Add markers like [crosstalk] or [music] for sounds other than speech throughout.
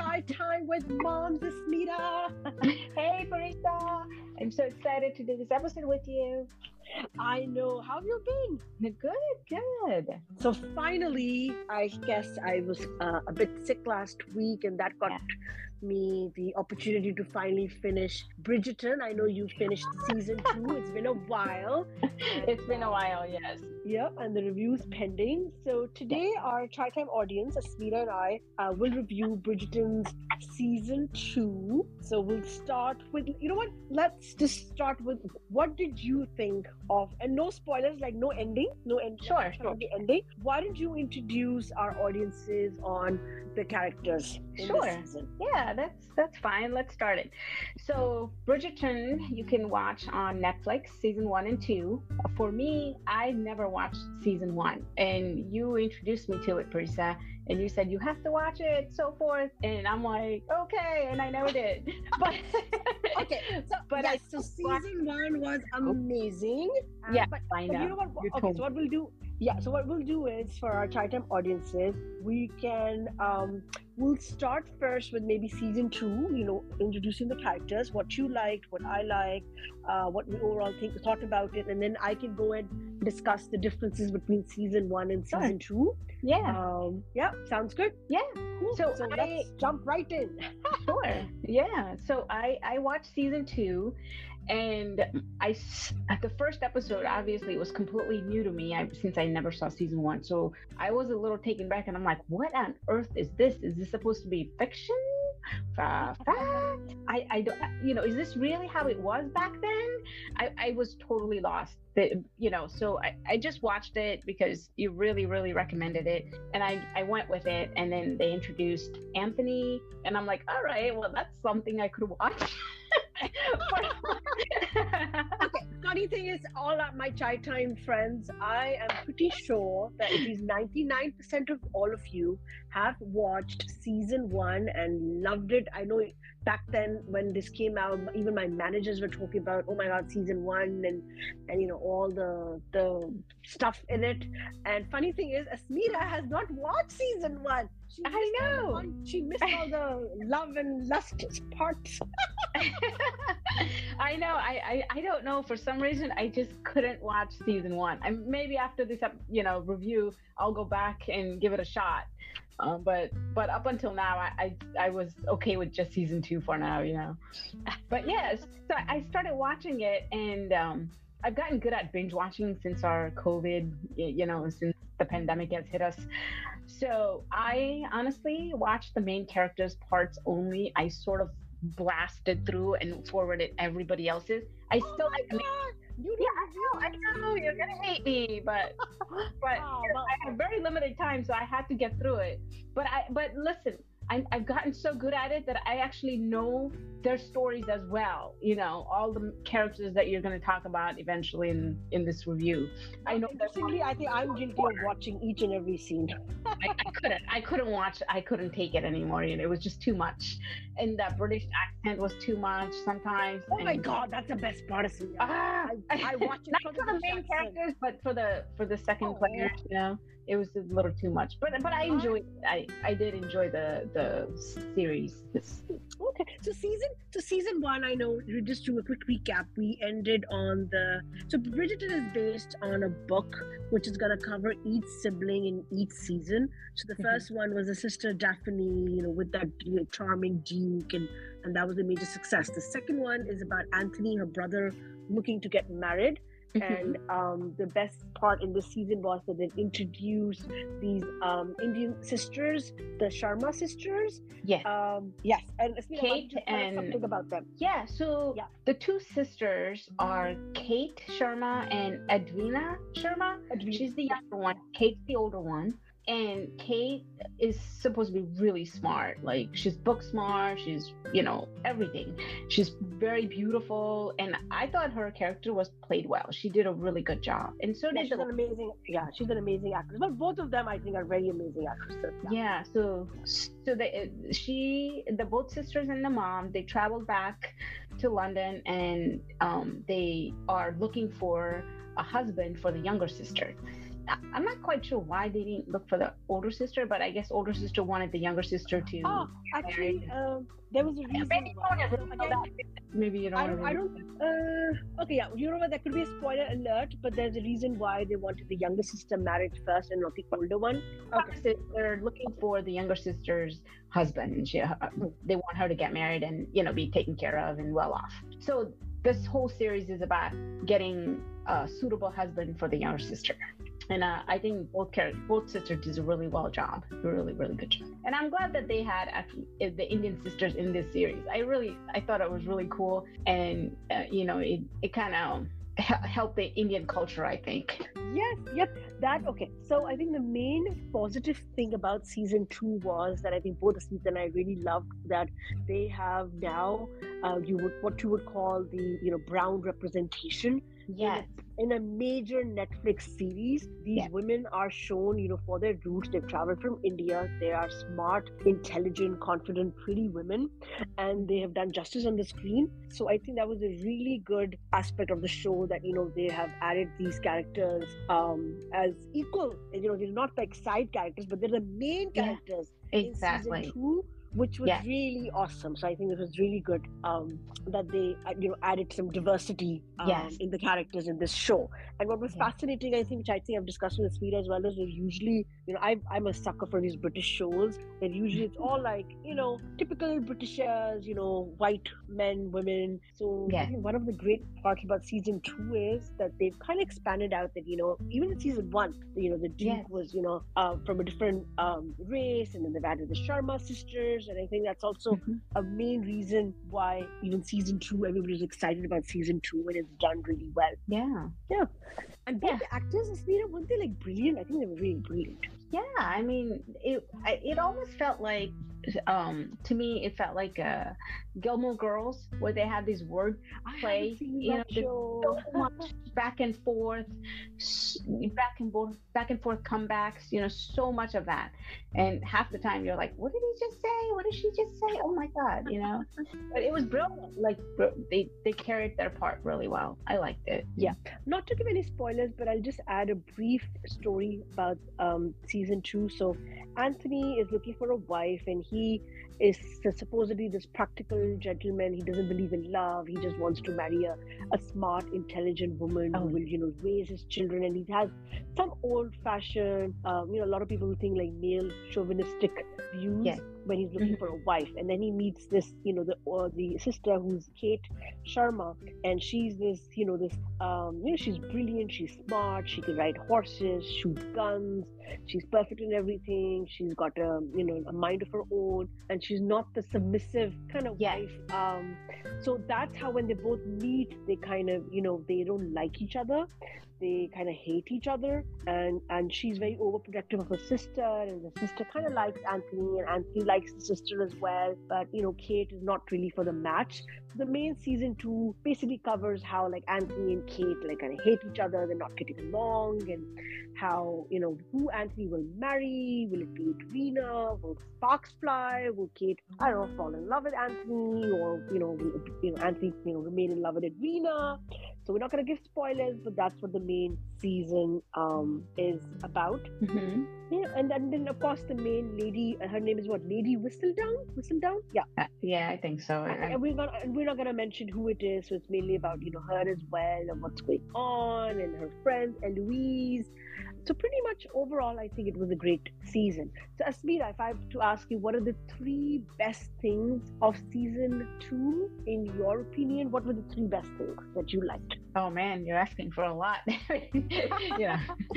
Chai Time with Moms, [laughs] Asmita. hey, Parisa. I'm so excited to do this episode with you. I know. How have you been? Good, good. So finally, I guess I was uh, a bit sick last week, and that got yeah me the opportunity to finally finish Bridgerton. I know you finished season two. It's been a while. [laughs] it's been a while, yes. Yeah, and the review's pending. So today, our Chai Time audience, Asmita and I, uh, will review Bridgerton's season two. So we'll start with, you know what? Let's just start with what did you think of, and no spoilers, like no ending, no end. Sure, sure. The ending. Why don't you introduce our audiences on the characters? Sure. Yeah, that's that's fine. Let's start it. So Bridgerton, you can watch on Netflix, season one and two. For me, I never watched season one, and you introduced me to it, Parisa, and you said you have to watch it, so forth, and I'm like, okay, and I never did. [laughs] But okay, so [laughs] but yes, so season one was amazing. Yeah, uh, but I know. But you know what? okay, so what we'll do yeah so what we'll do is for our chai time audiences we can um, we'll start first with maybe season two you know introducing the characters what you liked what i liked uh, what we overall think thought about it and then i can go and discuss the differences between season one and season two yeah um, yeah sounds good yeah cool. so, so I, let's jump right in sure yeah so i i watched season two and I the first episode obviously was completely new to me I, since I never saw season one. So I was a little taken back, and I'm like, "What on earth is this? Is this supposed to be fiction? I I don't you know is this really how it was back then? I I was totally lost. you know, so I, I just watched it because you really really recommended it, and I I went with it, and then they introduced Anthony, and I'm like, all right, well that's something I could watch. [laughs] [laughs] funny thing is, all my chai time friends, I am pretty sure that at least 99% of all of you have watched season one and loved it. I know back then when this came out, even my managers were talking about, oh my god, season one and and you know all the the stuff in it. And funny thing is, Asmita has not watched season one. She I know. She missed all [laughs] the love and lust parts. [laughs] [laughs] I know. I, I I don't know. For some reason, I just couldn't watch season one. And maybe after this, you know, review, I'll go back and give it a shot. Um, but but up until now, I, I, I was okay with just season two for now, you know. But yes, so I started watching it, and um, I've gotten good at binge watching since our COVID, you know, since the pandemic has hit us. So I honestly watched the main characters' parts only. I sort of blasted through and forwarded everybody else's. I oh still like. You yeah, I know, I know. You're gonna hate me, but [laughs] but oh, I have very limited time, so I had to get through it. But I but listen, i have gotten so good at it that I actually know their stories as well. You know, all the characters that you're going to talk about eventually in in this review. I know. Interestingly, I think I'm guilty of watching each and every scene. [laughs] I, I, couldn't. I couldn't watch. I couldn't take it anymore. You know, it was just too much, and the British accent was too much sometimes. Oh my god, that's the best part of it. Ah, I, I watch it [laughs] not for the, main accent. characters, but for the for the second oh, players. You know it was a little too much. But but I enjoyed I I did enjoy the the series. Okay, so season so season one, I know. we Just do a quick recap. We ended on the so Bridgerton is based on a book which is gonna cover each sibling in each season. So the 1st mm-hmm. one was a sister Daphne, you know, with that charming Duke, and and that was a major success. The second one is about Anthony, her brother, looking to get married and [laughs] um, the best part in this season was that they introduced these um, Indian sisters, the Sharma sisters. Yes. Um, yes. And Kate and something about them. Yeah. So yeah. the two sisters are Kate Sharma and Edwina Sharma. She's the younger one. Kate's the older one and Kate is supposed to be really smart. Like she's book smart, she's, you know, everything. She's very beautiful. And I thought her character was played well. She did a really good job. And so yeah, did she's the, an amazing yeah, she's an amazing actress. But both of them I think are very amazing actresses. Yeah. yeah so so they she the both sisters and the mom, they traveled back to London and um, they are looking for a husband for the younger sister I'm not quite sure why they didn't look for the older sister, but I guess older sister wanted the younger sister to. Oh, actually, um, there was a reason. Maybe, why. so again, maybe you don't. I don't. I don't. Uh, okay, yeah. You know what? That could be a spoiler alert, but there's a reason why they wanted the younger sister married first and not the older one. Okay, so they're looking for the younger sister's husband. She, uh, they want her to get married and you know be taken care of and well off. So this whole series is about getting a suitable husband for the younger sister. And uh, I think both characters, both sisters did a really well job, really, really good job. And I'm glad that they had eh, the Indian sisters in this series. I really, I thought it was really cool, and uh, you know, it it kind of helped the Indian culture. I think. Yes. Yep. That okay. So I think the main positive thing about season two was that I think both the season I really loved that they have now uh, you would what you would call the you know brown representation yes. in a, major netflix series these yes. women are shown you know for their roots. They've traveled from india. They are smart intelligent confident pretty women and they have done justice on the screen. So i think that was a really good aspect of the show that you know they have added these characters um as equal you know they're not like side characters but they're the main characters yeah, exactly in season two which was yeah. really awesome. So I think it was really good um, that they uh, you know added some diversity um, yes. in the characters in this show. And what was yeah. fascinating, I think, which I think I've discussed with Smita as well, is that usually you know I, I'm a sucker for these British shows. That usually it's all like you know typical Britishers, you know white men, women. So yeah. I think one of the great parts about season two is that they've kind of expanded out that you know even in season one, you know the Duke yes. was you know uh, from a different um, race, and then they've added the Sharma sisters and I think that's also mm-hmm. a main reason why even season two, everybody's excited about season two and it's done really well. Yeah. Yeah. And both yeah. the actors, Asmita, weren't they like brilliant? I think they were really brilliant. Yeah, I mean, it it almost felt like um to me it felt like uh Gilmore Girls where they had these word play, you know, so much back and forth, back and forth, back and forth comebacks, you know, so much of that, and half the time you're like, what did he just say? What did she just say? Oh my god, you know, but it was brilliant. Like they they carried their part really well. I liked it. Yeah, not to give any spoilers, but I'll just add a brief story about um season two. So Anthony is looking for a wife, and he is supposedly this practical gentleman. He doesn't believe in love. He just wants to marry a, a smart, intelligent woman oh. who will, you know, raise his children. And he has some old-fashioned, um, you know, a lot of people who think like male chauvinistic views. Yes when he's looking mm-hmm. for a wife and then he meets this you know the uh, the sister who's kate sharma and she's this you know this um you know she's brilliant she's smart she can ride horses shoot guns she's perfect in everything. She's got a you know a mind of her own and she's not the submissive kind of wife um so that's how when they both meet they kind of you know they don't like each other. They kind of hate each other and and she's very overprotective of her sister and the sister kind of likes anthony and anthony likes the sister as well. But you know kate is not really for the match. The main season two basically covers how like anthony and kate like kind of hate each other. They're not getting along and how you know who anthony will marry will it be Rena? will sparks fly will kate i don't know fall in love with anthony or you know will, you know anthony you know remain in love with Rena? So we're not going to give spoilers, but that's what the main season um, is about. Mm-hmm. Yeah, and, and then of course the main lady, uh, her name is what? Lady Whistledown. Whistledown. Yeah. Uh, yeah, I think so. And, and we're not we're not going to mention who it is. So it's mainly about you know her as well and what's going on and her friends Eloise so pretty much overall i think it was a great season. So asmita if i have to ask you what are the three best things of season two in your opinion? What were the three best things that you liked? Oh man you're asking for a lot. [laughs] Yeah. [laughs]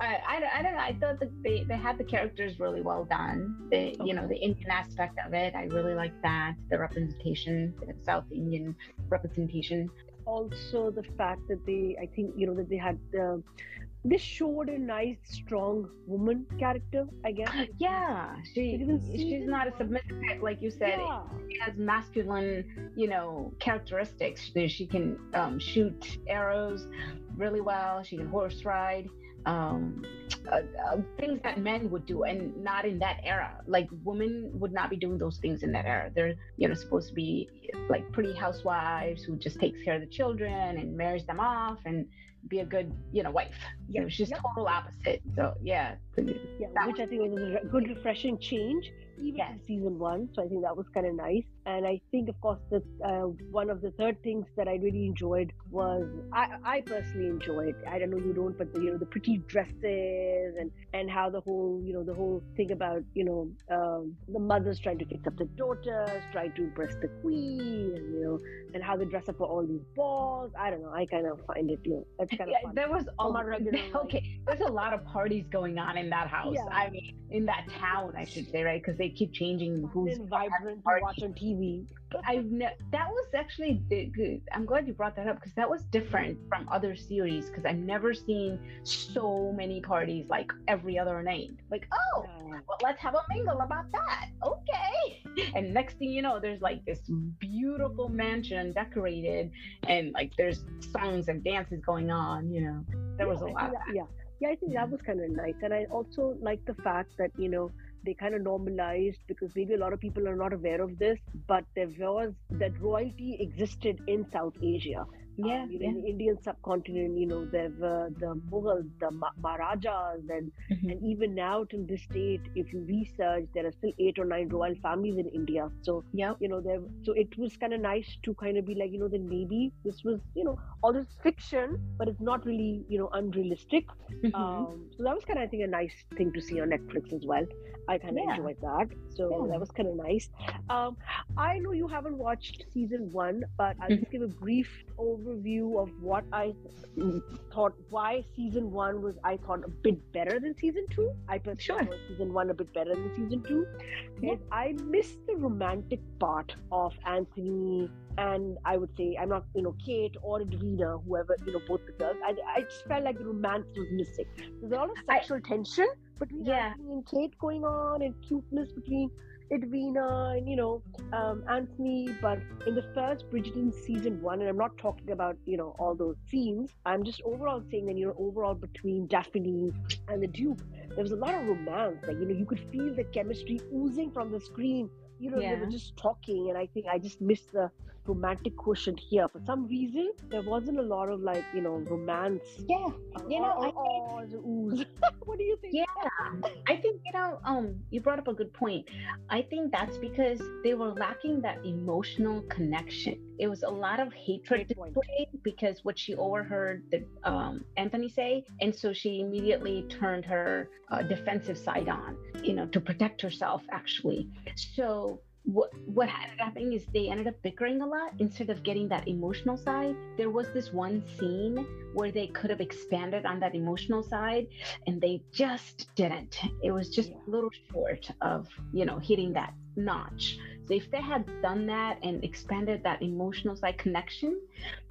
I, I, I, don't know i thought that they, they had the characters really well done. The okay. you know the indian aspect of it i really like that. The representation the south indian representation. Also the fact that they i think you know that they had uh, this showed a nice strong woman character i guess. Yeah she she's not a submissive like you said. Yeah. she has masculine you know characteristics. She can um, shoot arrows really well. She can horse ride um, uh, uh, things that men would do and not in that era. Like women would not be doing those things in that era. They're you know supposed to be like pretty housewives who just takes care of the children and marries them off and be a good, you know, wife. Yeah, was yep. total opposite. So yeah, yeah, which I think was a good refreshing change even yes. in season one. So I think that was kind of nice. And I think, of course, that uh, one of the third things that I really enjoyed was I, I personally enjoyed. I don't know you don't, but the, you know the pretty dresses and and how the whole you know the whole thing about you know um, the mothers trying to fix up the daughters, trying to impress the queen, and you know and how they dress up for all these balls. I don't know. I kind of find it you know that's kind of yeah, fun. There was all my regular [laughs] okay. There's a lot of parties going on in that house. Yeah. I mean, in that town, I should say, right? Because they keep changing who's vibrant to watch on TV. I've ne- that was actually good. I'm glad you brought that up because that was different from other series because I've never seen so many parties like every other night. Like, oh, well, let's have a mingle about that. Okay. [laughs] And next thing you know, there's like this beautiful mansion decorated, and like there's songs and dances going on. You know, there was a lot. Yeah, yeah, yeah. I think that was kind of nice, and I also like the fact that you know they kind of normalized because maybe a lot of people are not aware of this, but there was that royalty existed in South Asia yeah, um, yeah. in the Indian subcontinent, you know, there were the Mughals, the Maharajas, and mm-hmm. and even now till this date, if you research, there are still eight or nine royal families in India. So yeah, you know, there. So it was kind of nice to kind of be like, you know, then maybe this was, you know, all this fiction, but it's not really, you know, unrealistic. Mm-hmm. Um, so that was kind of, I think, a nice thing to see on Netflix as well. I kind of yeah. enjoyed that. So yeah. that was kind of nice. Um, I know you haven't watched season one, but I'll mm-hmm. just give a brief over overview of what I thought why season one was I thought a bit better than season two. I personally sure. thought season one a bit better than season two. Yeah. I missed the romantic part of Anthony and I would say I'm not you know Kate or Edwina, whoever you know both the girls. I, I just felt like the romance was missing. There's a lot of sexual I, tension between yeah. Anthony and Kate going on, and cuteness between Edwina and you know um, Anthony, but in the first Bridgerton season one, and I'm not talking about you know all those scenes. I'm just overall saying that you know overall between Daphne and the Duke, there was a lot of romance. Like you know you could feel the chemistry oozing from the screen. You know yeah. they were just talking, and I think I just missed the romantic quotient here. For some reason, there wasn't a lot of like, you know, romance. Yeah. You know, I think, [laughs] what do you think? Yeah. I think, you know, um, you brought up a good point. I think that's because they were lacking that emotional connection. It was a lot of hatred displayed because what she overheard the um, Anthony say, and so she immediately turned her uh, defensive side on, you know, to protect herself actually. So what what ended up happening is they ended up bickering a lot instead of getting that emotional side. There was this one scene where they could have expanded on that emotional side, and they just didn't. It was just yeah. a little short of you know hitting that notch. So if they had done that and expanded that emotional side connection,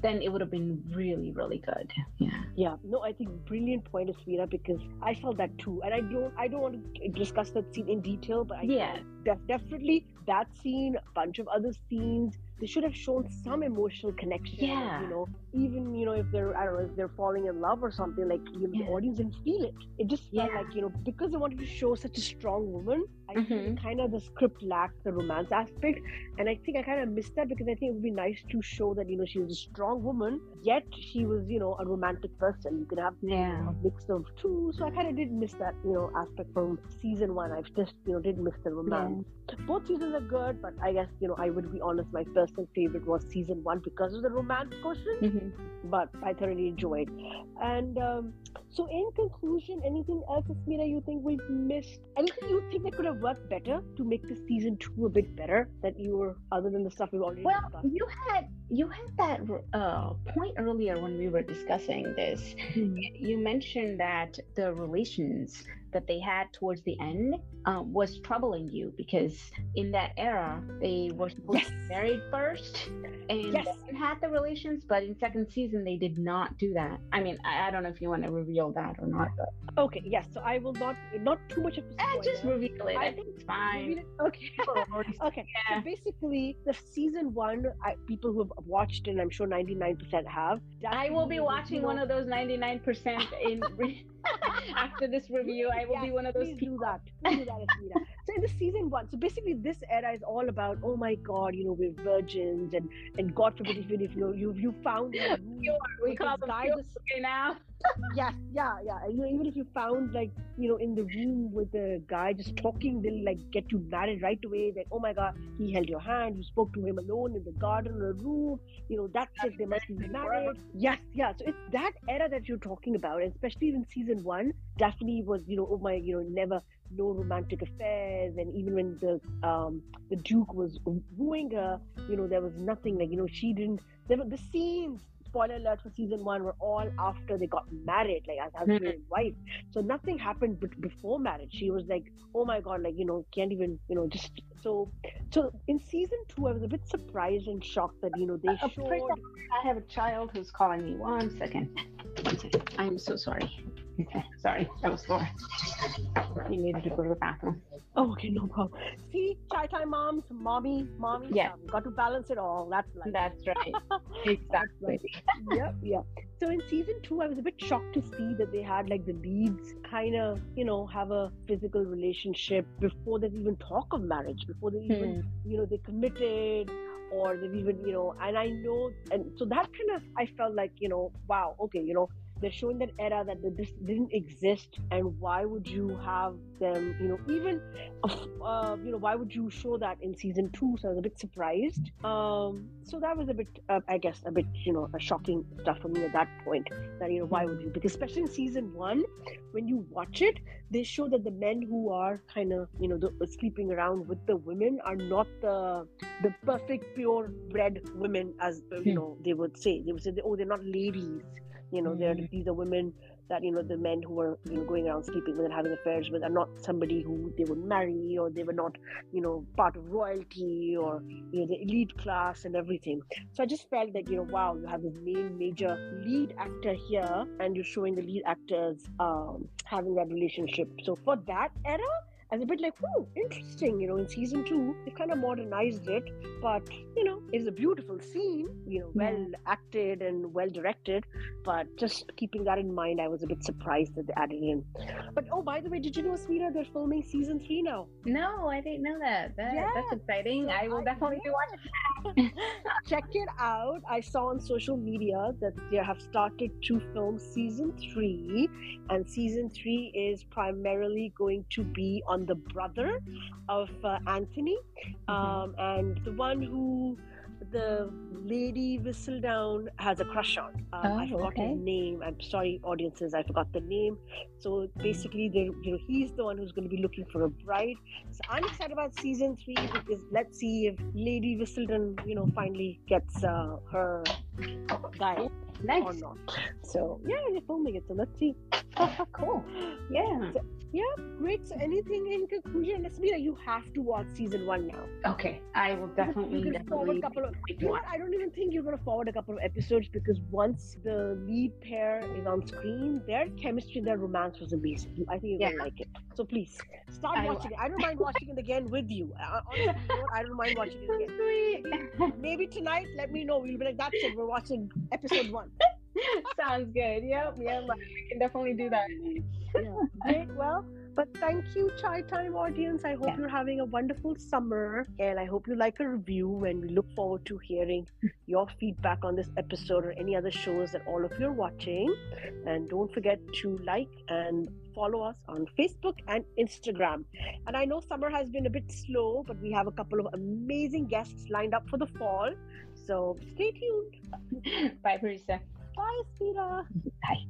then it would have been really, really good. Yeah. Yeah. No, I think brilliant point of Svira because I felt that too. And I don't I don't want to discuss that scene in detail, but I yeah. Def- definitely that scene, a bunch of other scenes, they should have shown some emotional connection. Yeah. You know, even you know if they're I don't know if they're falling in love or something like you know, yeah. the audience didn't feel it. It just felt yeah. like you know because they wanted to show such a strong woman. I mm-hmm. think kind of the script lacked the romance aspect, and I think I kind of missed that because I think it would be nice to show that you know she was a strong woman, yet she was you know a romantic person. You could have yeah. a mix of two. So I kind of did miss that you know aspect from season one. I just you know did miss the romance. Yeah. Both seasons are good, but I guess you know I would be honest. My personal favorite was season one because of the romance portion. Mm-hmm. But I thoroughly enjoyed. And um, so, in conclusion, anything else, Asmita, you think we've missed? Anything you think that could have worked better to make the season two a bit better that you were, other than the stuff we've already well, discussed? you had you had that uh, point earlier when we were discussing this. Mm-hmm. You mentioned that the relations that they had towards the end um, was troubling you because in that era they were supposed yes. to be married first and yes. had the relations, but in second season they did not do that. I mean, I, I don't know if you want to reveal that or not. But... Okay, yes. So I will not not too much of a eh, spoiler. just reveal it. I, I think it's fine. It? Okay. [laughs] okay. Yeah. So basically, the season one, I, people who have watched and I'm sure 99% have. I will be watching one of those 99% in. [laughs] [laughs] After this review, I will Yes, be one of those please people. do that. Please do that. So in the season one, so basically this era is all about, oh my God, you know, we're virgins, and and God forbid if, if you know you you found a [laughs] room Pure. We call them guy pure just- okay now. yes, [laughs] yeah, yeah. You know, even if you found like, you know, in the room with the guy just talking, they'll like get you married right away. That oh my god, he held your hand, you spoke to him alone in the garden or room. You know, that's it. They must be married. Yes, yeah. So it's that era that you're talking about, and especially in season one, Daphne was, you know, oh my, you know, never no romantic affairs, and even when the um the Duke was wooing her, you know, there was nothing like, you know, she didn't. There were the scenes spoiler alert for season one were all after they got married, like as husband Mhm. and wife. So nothing happened b- before marriage. She was like, oh my god, like you know, can't even, you know, just so. So in season two, I was a bit surprised and shocked that you know they Uh, showed. first of I have a child who's calling me. One second. One second. I'm so sorry. Okay, sorry. That was Laura. You needed to go to the bathroom. Oh, okay, no problem. See, chai time moms, mommy, mommy. Yeah. um, got to balance it all. That's life. That's right. [laughs] Exactly. Yep, yep. So in season two, I was a bit shocked to see that they had like the leads kind of, you know, have a physical relationship before they even talk of marriage, before they even, Hmm. you know, they committed or they've even, you know, and I know, and so that kind of, I felt like, you know, wow, okay, you know, they're showing that era that this didn't exist and why would you have them you know even [laughs] uh, you know why would you show that in season two? So i was a bit surprised. Um so that was a bit uh, i guess a bit you know a shocking stuff for me at that point that you know why would you? Because especially in season one when you watch it they show that the men who are kind of you know the, sleeping around with the women are not the the perfect pure bred women as uh, you Hmm. know they would say. They would say oh they're not ladies you know they're Mm. these are women that you know the men who were you know going around sleeping with and having affairs with are not somebody who they would marry or they were not you know part of royalty or you know the elite class and everything so i just felt that you know wow you have this main major lead actor here and you're showing the lead actors um having that relationship so for that era I was a bit like, oh, interesting. You know, in season two, they kind of modernized it, but you know, it's a beautiful scene. You know, well acted and well directed. But just keeping that in mind, I was a bit surprised that they added in. But oh, by the way, did you know, Smita, they're filming season three now? No, I didn't know that. that Yeah, That's exciting. so I will I- definitely be watching. [laughs] Check it out. I saw on social media that they have started to film season three, and season three is primarily going to be on the brother of uh, Anthony, Mhm. um, and the one who the lady Whistledown has a crush on. Um, I Oh, forgot okay. his name. I'm sorry, audiences, I forgot the name. So basically, they you know he's the one who's going to be looking for a bride. So I'm excited about season three because let's see if Lady Whistledown, you know, finally gets uh, her or Nice. not. So yeah, you're filming it. So let's see. [laughs] cool. Yeah. So, yeah, great. So anything in conclusion? Let's be like you have to watch season one now. Okay. I will definitely, you can forward a couple of. You know what? I don't even think you're gonna forward a couple of episodes because once the lead pair is on screen, their chemistry, their romance was amazing. I think you're Yeah. gonna like it. So please start I will. watching it. I don't mind watching it again with you. Uh, honestly, you know? I don't mind watching it again. [laughs] Maybe tonight, let me know. We'll be like, that's it. We're watching episode one. [laughs] Sounds good. Yep. Yep. I can definitely do that. Yeah. Well, but thank you, Chai Time audience. I hope Yeah. you're having a wonderful summer and I hope you like a review. And we look forward to hearing your feedback on this episode or any other shows that all of you are watching. And don't forget to like and follow us on Facebook and Instagram. And I know summer has been a bit slow, but we have a couple of amazing guests lined up for the fall. So stay tuned. [laughs] Bye, Parisa. Bye, Spira. Bye.